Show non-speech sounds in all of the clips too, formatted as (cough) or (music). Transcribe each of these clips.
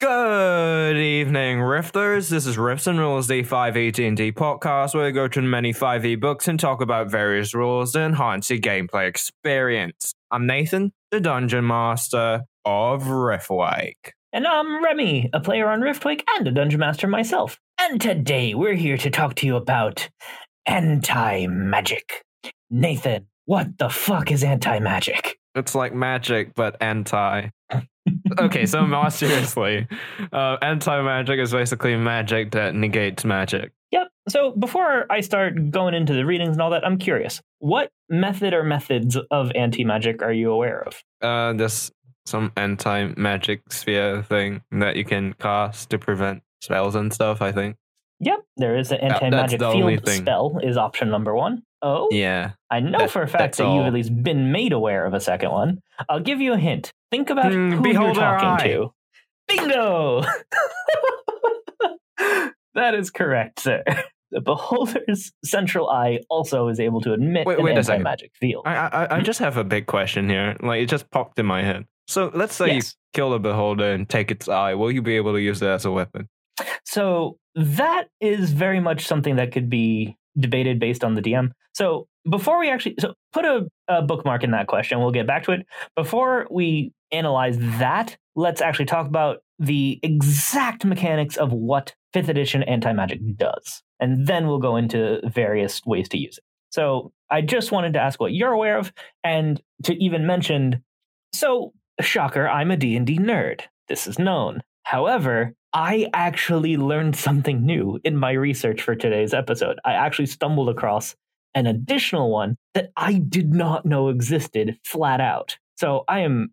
Good evening, Rifters. This is Rifts and Rules, the 5e D&D podcast where we go through many 5e books and talk about various rules to enhance your gameplay experience. I'm Nathan, the Dungeon Master of Riftwake. And I'm Remy, a player on Riftwake and a Dungeon Master myself. And today we're here to talk to you about anti-magic. Nathan, what the fuck is anti-magic? It's like magic, but anti. Okay, so more seriously, uh, anti magic is basically magic that negates magic. Yep. So before I start going into the readings and all that, I'm curious. What method or methods of anti magic are you aware of? Uh, there's some anti magic sphere thing that you can cast to prevent spells and stuff, I think. Yep, there is an anti magic field spell, is option number one. Oh? Yeah. I know that, for a fact that all. you've at least been made aware of a second one. I'll give you a hint. Think about mm, who you're talking to. Bingo! (laughs) that is correct, sir. The beholder's central eye also is able to emit wait, an wait anti-magic field. I, I, I just have a big question here. Like it just popped in my head. So let's say yes. you kill the beholder and take its eye. Will you be able to use it as a weapon? So that is very much something that could be debated based on the DM. So before we actually so put a, a, bookmark in that question, we'll get back to it. Before we analyze that, let's actually talk about the exact mechanics of what fifth edition anti magic does, and then we'll go into various ways to use it. So I just wanted to ask what you're aware of, and to even mention. So shocker, I'm a D and D nerd. This is known. However, I actually learned something new in my research for today's episode. I actually stumbled across an additional one that I did not know existed flat out. So I am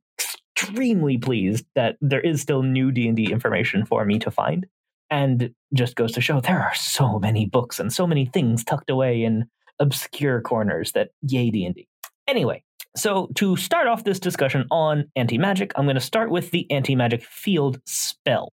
extremely pleased that there is still new D&D information for me to find and just goes to show there are so many books and so many things tucked away in obscure corners that yay D&D. Anyway, so to start off this discussion on anti-magic, I'm going to start with the anti-magic field spell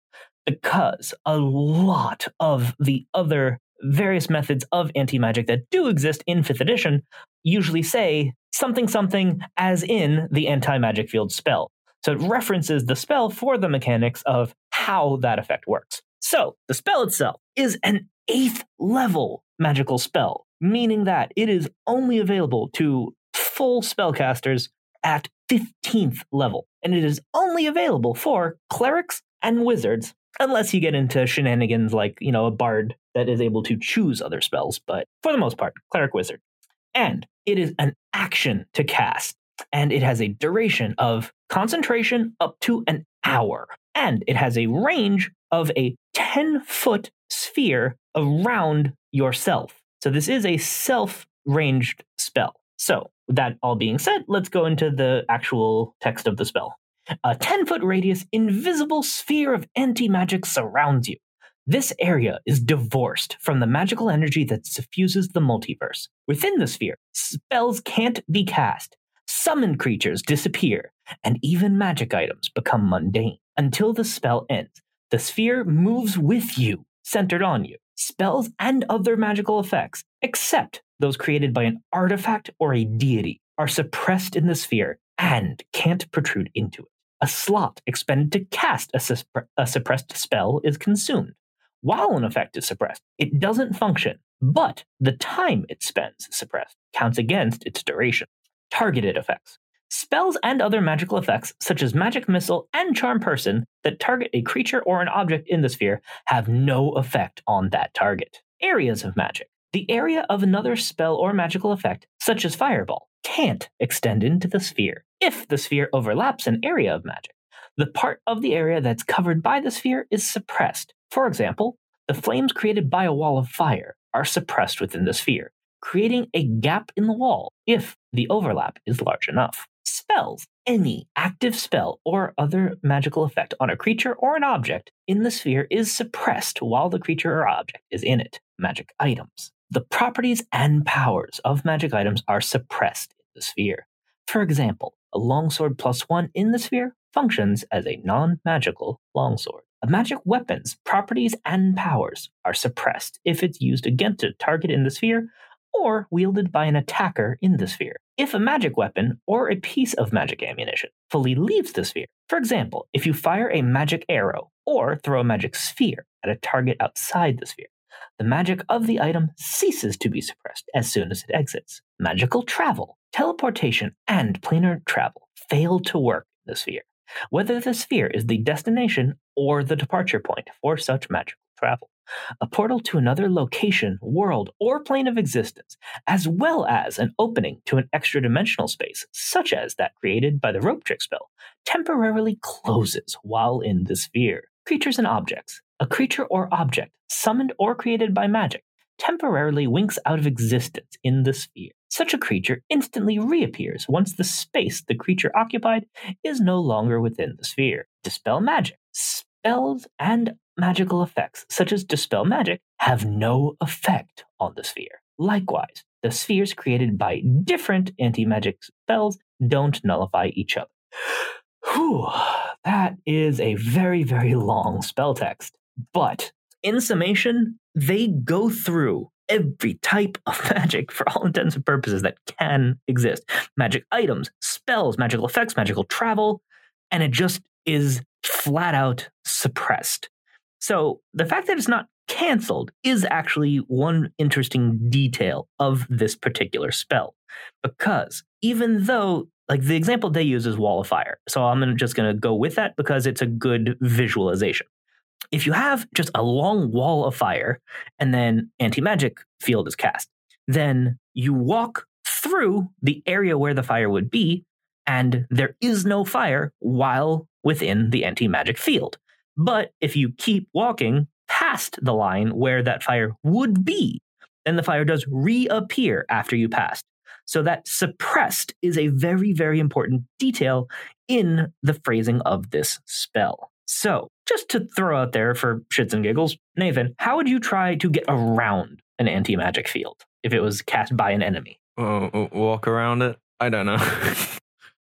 because a lot of the other various methods of anti magic that do exist in 5th edition usually say something something as in the anti magic field spell. So it references the spell for the mechanics of how that effect works. So the spell itself is an eighth level magical spell, meaning that it is only available to full spellcasters at 15th level, and it is only available for clerics and wizards unless you get into shenanigans like, you know, a bard that is able to choose other spells, but for the most part, cleric wizard. And it is an action to cast, and it has a duration of concentration up to an hour, and it has a range of a 10 foot sphere around yourself. So this is a self ranged spell. So, that all being said, let's go into the actual text of the spell. A 10 foot radius, invisible sphere of anti magic surrounds you. This area is divorced from the magical energy that suffuses the multiverse. Within the sphere, spells can't be cast, summoned creatures disappear, and even magic items become mundane. Until the spell ends, the sphere moves with you, centered on you. Spells and other magical effects, except those created by an artifact or a deity, are suppressed in the sphere and can't protrude into it a slot expended to cast a, supp- a, suppressed spell is consumed. While an effect is suppressed, it doesn't function, but the time it spends suppressed counts against its duration. Targeted effects. Spells and other magical effects, such as Magic Missile and Charm Person, that target a creature or an object in the sphere, have no effect on that target. Areas of magic. The area of another spell or magical effect, such as Fireball, can't extend into the sphere if the sphere overlaps an area of magic. The part of the area that's covered by the sphere is suppressed. For example, the flames created by a wall of fire are suppressed within the sphere, creating a gap in the wall if the overlap is large enough. Spells. Any active spell or other magical effect on a creature or an object in the sphere is suppressed while the creature or object is in it. Magic items. The properties and powers of magic items are suppressed in the sphere. For example, a longsword plus one in the sphere functions as a non magical longsword. A magic weapon's properties and powers are suppressed if it's used against a target in the sphere or wielded by an attacker in the sphere. If a magic weapon or a piece of magic ammunition fully leaves the sphere, for example, if you fire a magic arrow or throw a magic sphere at a target outside the sphere, the magic of the item ceases to be suppressed as soon as it exits. Magical travel, teleportation, and planar travel fail to work in the sphere, whether the sphere is the destination or the departure point for such magical travel a portal to another location, world, or plane of existence, as well as an opening to an extra dimensional space, such as that created by the rope trick spell, temporarily closes while in the sphere. Creatures and objects. A creature or object, summoned or created by magic, temporarily winks out of existence in the sphere. Such a creature instantly reappears once the space the creature occupied is no longer within the sphere. Dispel magic. Spells and magical effects, such as Dispel Magic, have no effect on the sphere. Likewise, the spheres created by different anti magic spells don't nullify each other. Whew, that is a very, very long spell text. But in summation, they go through every type of (laughs) magic for all intents and purposes that can exist magic items, spells, magical effects, magical travel, and it just is flat out suppressed. So the fact that it's not canceled is actually one interesting detail of this particular spell. Because even though, like the example they use is Wall of Fire, so I'm just going to go with that because it's a good visualization. If you have just a long wall of fire and then anti magic field is cast, then you walk through the area where the fire would be, and there is no fire while within the anti magic field. But if you keep walking past the line where that fire would be, then the fire does reappear after you passed. So that suppressed is a very, very important detail in the phrasing of this spell. So, just to throw out there for shits and giggles, Nathan, how would you try to get around an anti magic field if it was cast by an enemy? Oh, walk around it? I don't know. (laughs)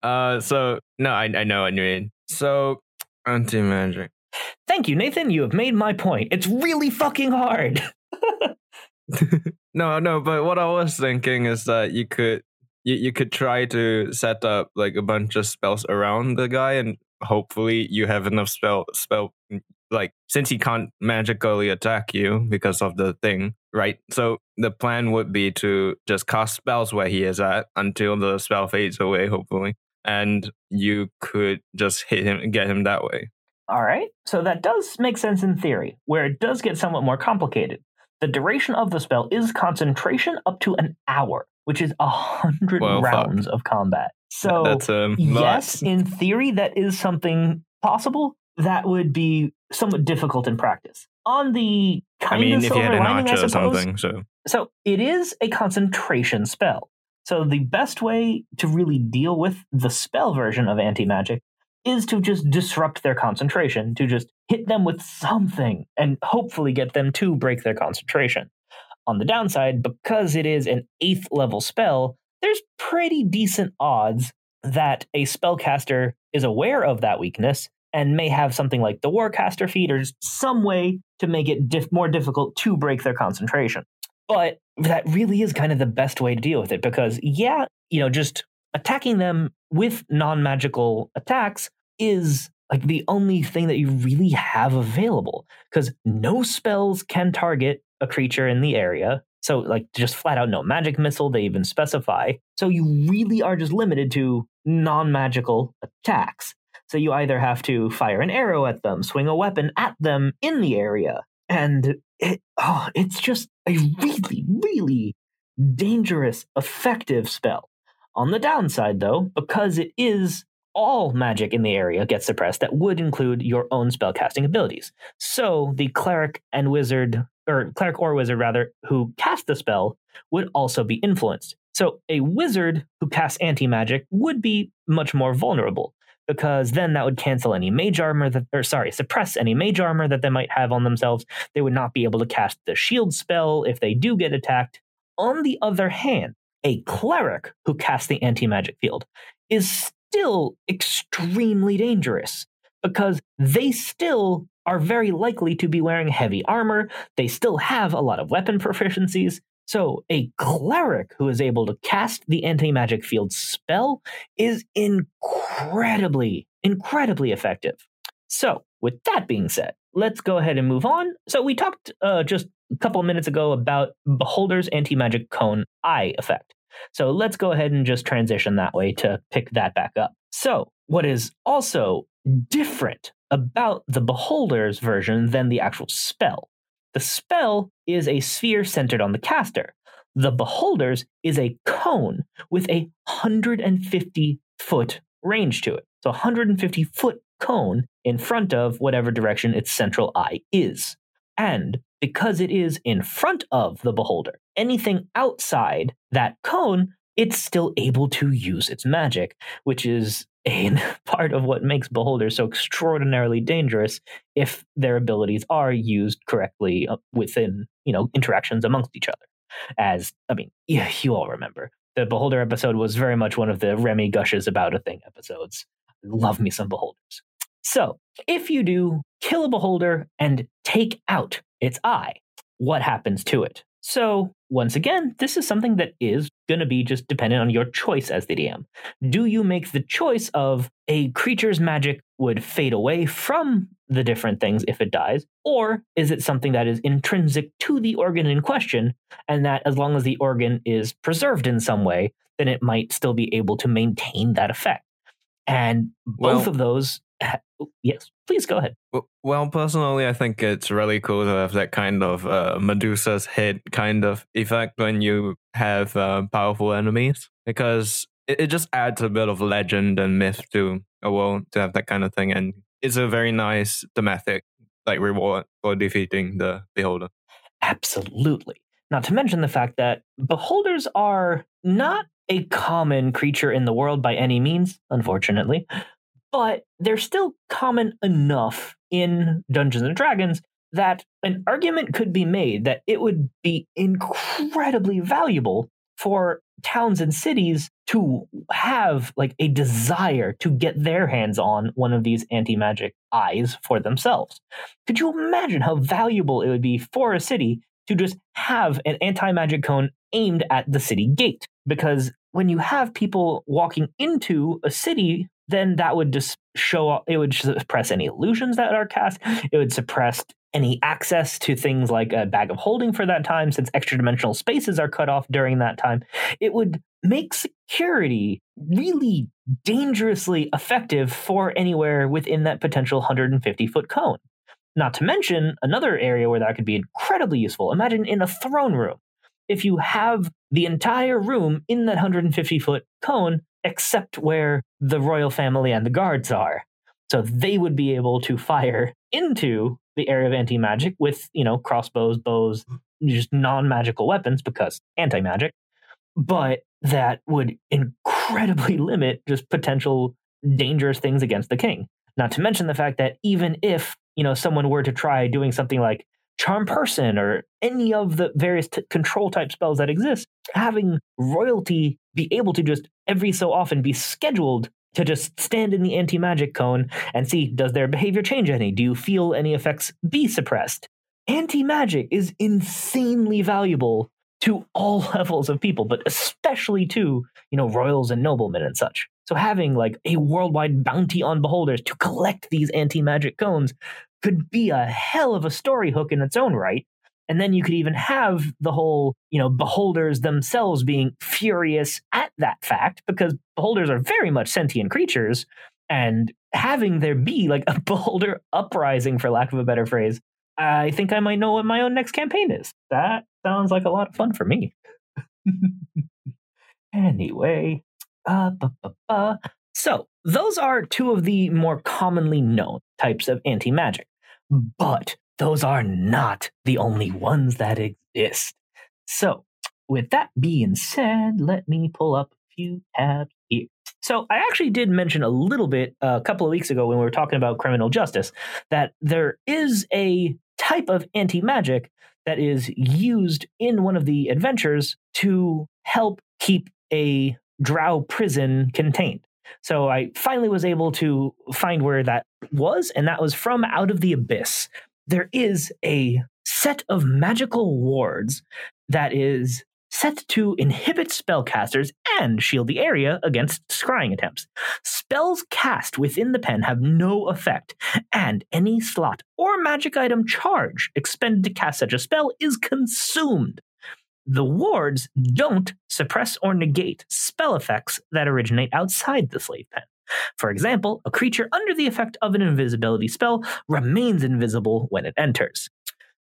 uh, so no, I I know what you mean. So anti magic. Thank you, Nathan. You have made my point. It's really fucking hard. (laughs) (laughs) no, no, but what I was thinking is that you could you, you could try to set up like a bunch of spells around the guy and hopefully you have enough spell spell like since he can't magically attack you because of the thing, right? So the plan would be to just cast spells where he is at until the spell fades away, hopefully. And you could just hit him and get him that way. All right. So that does make sense in theory, where it does get somewhat more complicated. The duration of the spell is concentration up to an hour, which is a hundred well, rounds fuck. of combat. So That's, um, yes, in theory, that is something possible. That would be somewhat difficult in practice. On the kind I mean, of if you had an lining, or something, so so it is a concentration spell. So the best way to really deal with the spell version of anti magic is to just disrupt their concentration, to just hit them with something and hopefully get them to break their concentration. On the downside, because it is an eighth level spell, there's pretty decent odds that a spellcaster is aware of that weakness and may have something like the Warcaster or some way to make it more difficult to break their concentration. But that really is kind of the best way to deal with it because, yeah, you know, just attacking them with non magical attacks is like the only thing that you really have available because no spells can target a creature in the area. So, like, just flat out no magic missile, they even specify. So, you really are just limited to non magical attacks. So, you either have to fire an arrow at them, swing a weapon at them in the area. And it, oh, it's just a really, really dangerous, effective spell. On the downside, though, because it is all magic in the area gets suppressed that would include your own spellcasting abilities. So the cleric and wizard, or cleric or wizard rather, who cast the spell would also be influenced. So a wizard who casts anti magic would be much more vulnerable because then that would cancel any mage armor that, or sorry, suppress any mage armor that they might have on themselves. They would not be able to cast the shield spell if they do get attacked. On the other hand, a cleric who casts the anti magic field is still extremely dangerous because they still are very likely to be wearing heavy armor. They still have a lot of weapon (laughs) proficiencies. So, a cleric who is able to cast the anti magic field spell is incredibly, incredibly effective. So, with that being said, let's go ahead and move on. So, we talked uh, just a couple of minutes ago about Beholder's anti magic cone eye effect. So, let's go ahead and just transition that way to pick that back up. So, what is also different about the Beholder's version than the actual spell the spell is a sphere centered on the caster. The beholder's is a cone with a 150 foot range to it. So 150 foot cone in front of whatever direction its central eye is. And because it is in front of the beholder, anything outside that cone, it's still able to use its magic, which is a (laughs) part of what makes beholders so extraordinarily dangerous if their abilities are used correctly uh, within you know interactions amongst each other. As i mean (laughs) yeah you all remember the beholder episode was very much one of the remy gushes about a thing episodes. Love me some beholders. So if you do kill a beholder and take out its eye what happens to it so, once again, this is something that is going to be just dependent on your choice as the DM. Do you make the choice of a creature's magic would fade away from the different things if it dies, or is it something that is intrinsic to the organ in question, and that as long as the organ is preserved in some way, then it might still be able to maintain that effect? And both well, of those yes, please go ahead. Well, personally, I think it's really cool to have that kind of uh, Medusa's head kind of effect when you have uh, powerful enemies, because it, it just adds a bit of legend and myth to a world to have that kind of thing, and it's a very nice thematic like reward for defeating the beholder. Absolutely. Not to mention the fact that beholders are not a common creature in the world by any means, unfortunately but they're still common enough in Dungeons and Dragons that an argument could be made that it would be incredibly valuable for towns and cities to have like a desire to get their hands on one of these anti-magic eyes for themselves. Could you imagine how valuable it would be for a city to just have an anti-magic cone aimed at the city gate? Because when you have people walking into a city then that would just show it would suppress any illusions that are cast. It would suppress any access to things like a bag of holding for that time, since extra dimensional spaces are cut off during that time. It would make security really dangerously effective for anywhere within that potential 150 foot cone. Not to mention another area where that could be incredibly useful. Imagine in a throne room. If you have the entire room in that 150 foot cone except where the royal family and the guards are. So they would be able to fire into the area of anti magic with, you know, crossbows, bows, just non magical weapons because anti magic. But that would incredibly (laughs) limit just potential dangerous things against the king. Not to mention the fact that even if, you know, someone were to try doing something like charm person or any of the various t- control type spells that exist, having royalty be able to just every so often be scheduled to just stand in the anti magic cone and see does their behavior change any? Do you feel any effects be suppressed? Anti magic is insanely valuable to all (laughs) levels of people, but especially to, you know, royals and noblemen and such. So having like a worldwide bounty on beholders to collect these anti magic cones could be a hell of a story hook in its own right. And then you could even have the whole, you know, beholders themselves being furious at that fact because beholders are very much sentient creatures. And having there be like a (laughs) beholder uprising, for lack of a better phrase, I think I might know what my own next campaign is. That sounds like a lot of fun for me. (laughs) anyway, uh, so those are two of the more commonly known types of anti magic. But those are not the only ones that exist. So with that being said, let me pull up a few tabs here. So I actually did mention a little bit uh, a couple of weeks ago when we were talking about criminal justice that there is a type of anti magic that is used in one of the adventures to help keep a drow prison contained. So I finally was able to find where that was, and that was from Out of the Abyss. There is a set of magical wards that is set to inhibit spellcasters and shield the area against scrying attempts. Spells cast within the pen have no effect, and any slot or magic item charge expended to cast such a spell is consumed. The wards don't suppress or negate spell effects that originate outside the slave pen. For example, a creature under the effect of an invisibility spell remains invisible when it enters.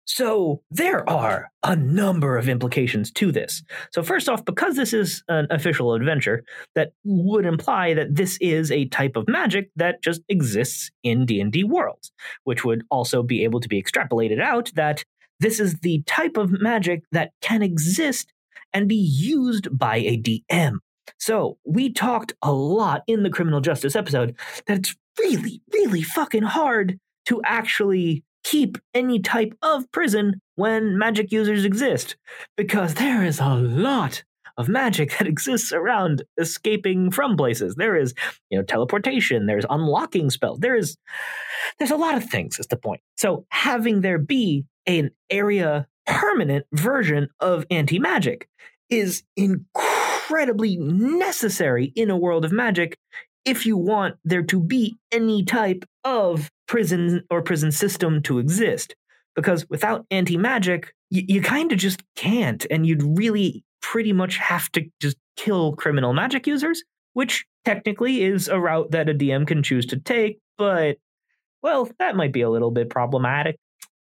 So there are a number of implications to this. So first off, because this is an official adventure, that would imply that this is a type of magic that just exists in D&D worlds, which would also be able to be extrapolated out that this is the type of magic that can exist and be used by a DM. So we talked a lot in the criminal justice episode that it's really, really fucking hard to actually keep any type of prison when magic users exist because there is a lot of magic (laughs) that exists around escaping from places. There is, you know, teleportation, there's unlocking spells. There is there's a lot of things is the point. So having there be an area permanent version of anti-magic is incredibly necessary in a world of magic if you want there to be any type of prison or prison system to exist. Because without anti magic, you, you kind of just can't. And you'd really pretty much have to just kill criminal magic users, which technically is a route that a DM can choose to take. But, well, that might be a little bit problematic.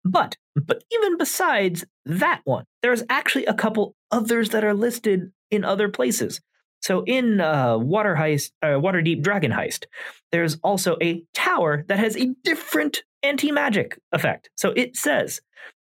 But, but even besides that one, there's actually a couple others that are listed in other places. So in uh, Water Heist, uh, Waterdeep Dragon Heist, there's also a tower that has a different anti-magic effect. So it says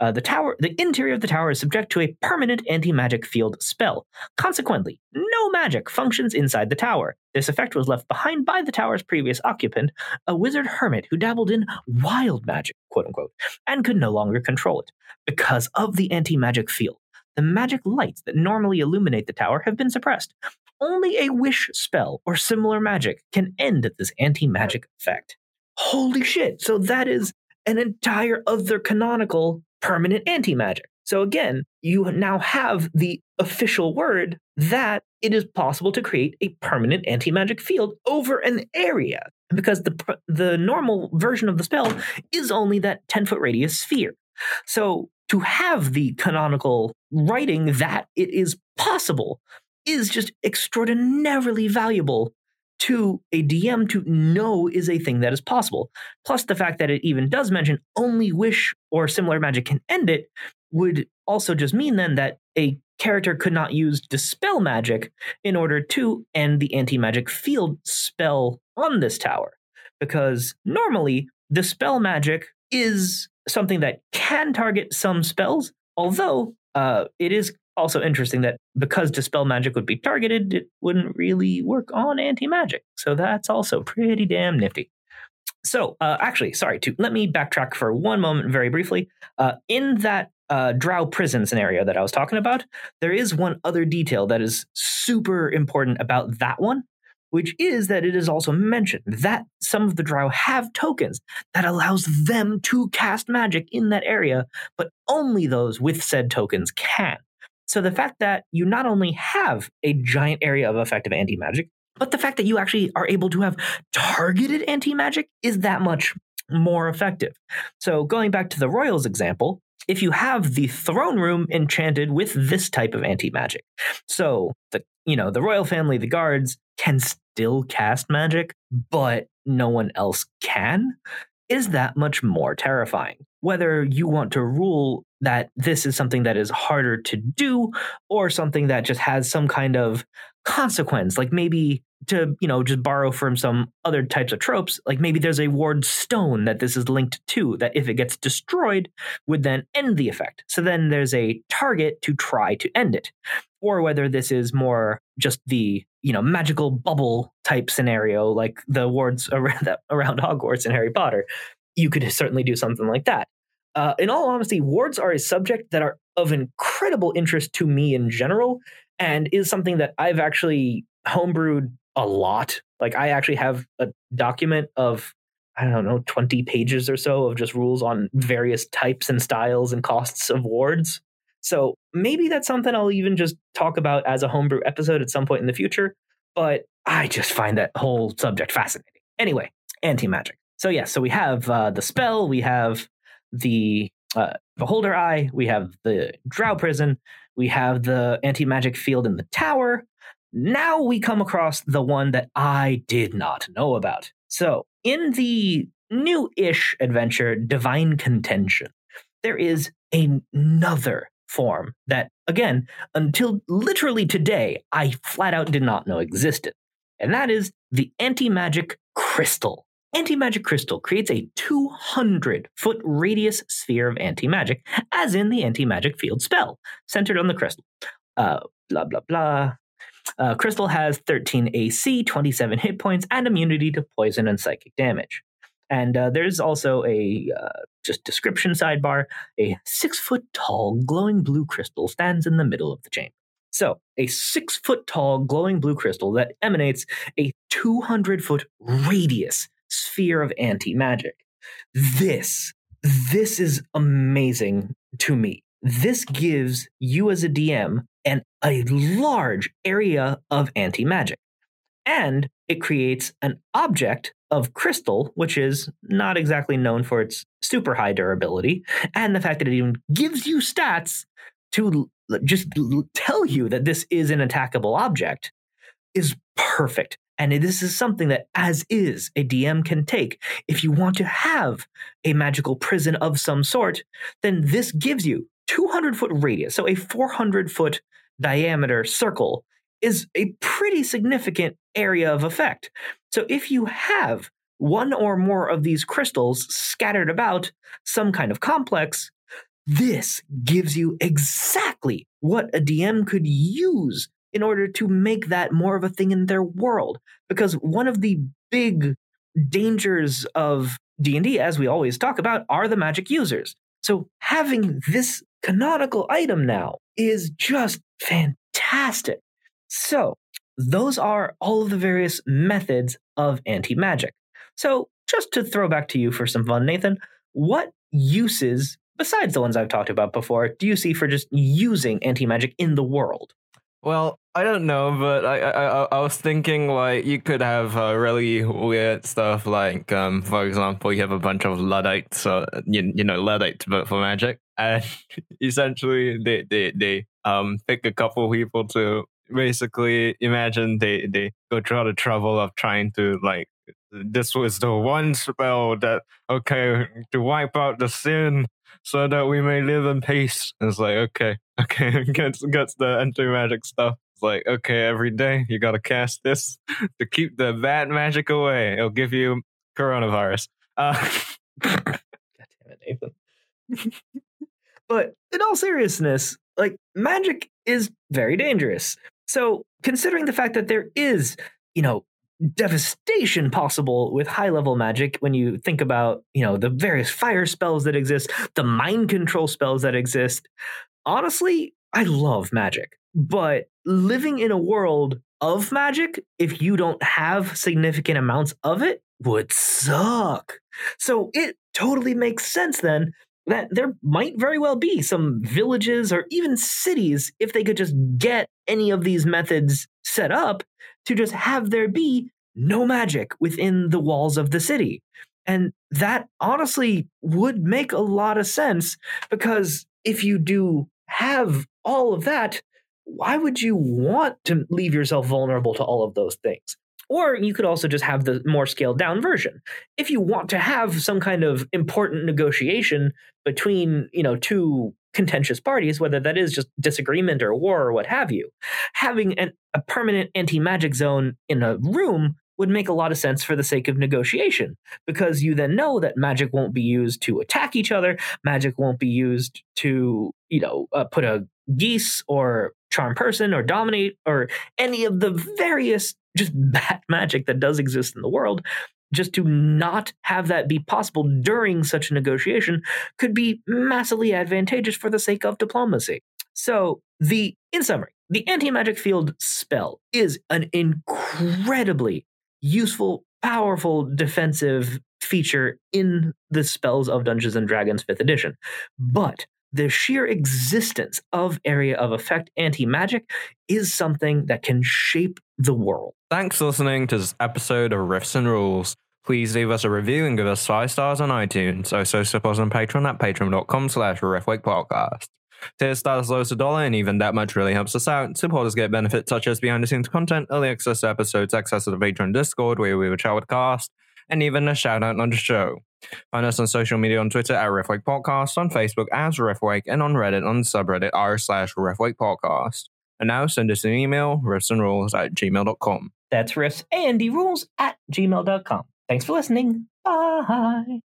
uh, the tower, the interior of the tower is subject to a permanent anti-magic field spell. Consequently, no magic functions inside the tower. This effect was left behind by the tower's previous occupant, a wizard hermit who dabbled in wild magic, quote unquote, and could no longer control it because of the anti-magic field the magic lights that normally illuminate the tower have been suppressed. Only a wish spell or similar magic can end this anti magic effect. Holy shit. So that is an entire other canonical permanent anti magic. So again, you now have the official word that it is possible to create a permanent anti magic field over an area because the the normal version of the spell is only that 10 foot radius sphere. So to have the canonical writing that it is possible is just extraordinarily valuable to a DM to know is a thing that is possible. Plus, the fact that it even does mention only wish or similar magic can end it would also just mean then that a character could not use dispel magic in order to end the anti magic field spell on this tower. Because normally, dispel magic is something that can target some spells, although uh, it is also interesting that because dispel magic would be targeted, it wouldn't really work on anti magic. So that's also pretty damn nifty. So, uh, actually, sorry to let me backtrack for one moment, very briefly. Uh, in that uh, Drow prison scenario that I was talking about, there is one other detail that is super important about that one, which is that it is also mentioned that some of the Drow have tokens that allows them to cast magic in that area, but only those with said tokens can. So the fact that you not only have a giant area of effective anti magic, but the fact that you actually are able to have targeted anti magic is that much more effective. So going back to the Royals example, if you have the throne room enchanted with this type of anti magic, so the you know the royal family, the guards can still cast magic, but no one else can, is that much more terrifying. Whether you want to rule that this is something that is harder to do or something that just has some kind of consequence, like maybe to you know just borrow from some other types of tropes like maybe there's a ward stone that this is linked to that if it gets destroyed would then end the effect so then there's a target to try to end it or whether this is more just the you know magical bubble type scenario like the wards (laughs) around, around hogwarts and harry potter you could certainly do something like that uh, in all honesty wards are a subject that are of incredible interest to me in general and is something that i've actually homebrewed a lot. Like I actually have a document of I don't know, 20 pages or so of just rules on various types and styles and costs of wards. So maybe that's something I'll even just talk about as a homebrew episode at some point in the future. But I just find that whole subject fascinating. Anyway, anti magic. So, yeah, so we have uh, the spell, we have the uh, Beholder Eye, we have the Drow Prison, we have the anti magic field in the tower, now we come across the one that I did not know about. So, in the new ish adventure, Divine Contention, there is another form that, again, until literally today, I flat out did not know existed. And that is the anti magic crystal. Anti magic crystal creates a 200 foot radius sphere of anti magic, as in the anti magic field spell, centered on the crystal. Uh, blah, blah, blah. Uh, Crystal has 13 AC, 27 hit points, and immunity to poison and psychic damage. And uh, there's also a uh, just description sidebar. A six foot tall glowing blue crystal stands in the middle of the chamber. So, a six foot tall glowing blue crystal that emanates a 200 foot radius sphere of anti magic. This, this is amazing to me. This gives you as a DM and a large area of anti magic. And it creates an object of crystal, which is not exactly known for its super high durability, and the fact that it even gives you stats to just tell you that this is an attackable object is perfect. And this is something that, as is, a DM can take. If you want to have a magical prison of some sort, then this gives you 200 foot radius, so a 400 foot diameter circle, is a pretty significant area of effect. So if you have one or more of these crystals scattered about some kind of complex, this gives you exactly what a DM could use in order to make that more of a thing in their world. Because one of the big dangers of D&D as we always talk about are the magic users. So having this canonical item now is just fantastic. So, those are all of the various methods of anti magic. So, just to throw back to you for some fun, Nathan, what uses, besides the ones I've talked about before, do you see for just using anti magic in the world? Well, I don't know, but I I I was thinking like you could have uh, really weird stuff like um for example you have a bunch of luddites, so you you know luddites but for magic, and (laughs) essentially they they they um pick a couple people to basically imagine they they go through the trouble of trying to like this was the one spell that okay to wipe out the sin so that we may live in peace. And it's like okay, (laughs) okay, gets gets the anti magic stuff. It's like okay, every day you gotta cast this (laughs) to keep the bad magic away. It'll give you coronavirus. Uh, God damn it, Nathan. (laughs) but in all seriousness, like magic is very dangerous. So, considering the fact that there is, you know, devastation possible with high level magic when you think about, you know, the various fire spells that exist, the mind control spells that exist. Honestly, I love magic, but living in a world of magic, if you don't have significant amounts of it, would suck. So it totally makes sense then that there might very well be some villages or even cities if they could just get any of these methods set up to just have there be no magic within the walls of the city. And that honestly would make a lot of sense because if you do have all of that, why would you want to leave yourself vulnerable to all of those things? Or you could also just have the more scaled down version. If you want to have some kind of important negotiation between, you know, two contentious parties, whether that is just disagreement or war or what have you. Having an, a permanent anti magic zone in a room would make a lot of sense for the sake of negotiation because you then know that magic won't be used to attack each other magic won't be used to you know uh, put a geas or charm person or dominate or any of the various just bad (laughs) magic that does exist in the world just to not have that be possible during such a negotiation could be massively advantageous for the sake of diplomacy. So, the in summary, the anti-magic field spell is an incredibly useful, powerful defensive feature in the spells of Dungeons and Dragons 5th edition. But the sheer existence of area of effect anti magic is something that can shape the world. Thanks for listening to this episode of Rifts and Rules. Please leave us a review and give us five stars on iTunes. Also support us on Patreon at patreon.com slash Podcast. Tier stars loads a dollar, and even that much really helps us out. Supporters get benefits such as behind the scenes content, early access to episodes, access to the Patreon Discord where we will chat with cast, and even a shout out on the show. Find us on social media on Twitter at Riftwake Podcast, on Facebook as Riftwake, and on Reddit on subreddit r slash Riftwake Podcast. And now send us an email, riffsandrules at gmail.com. That's riffs and rules at gmail.com. Thanks for listening. Bye.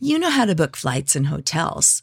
You know how to book flights and hotels.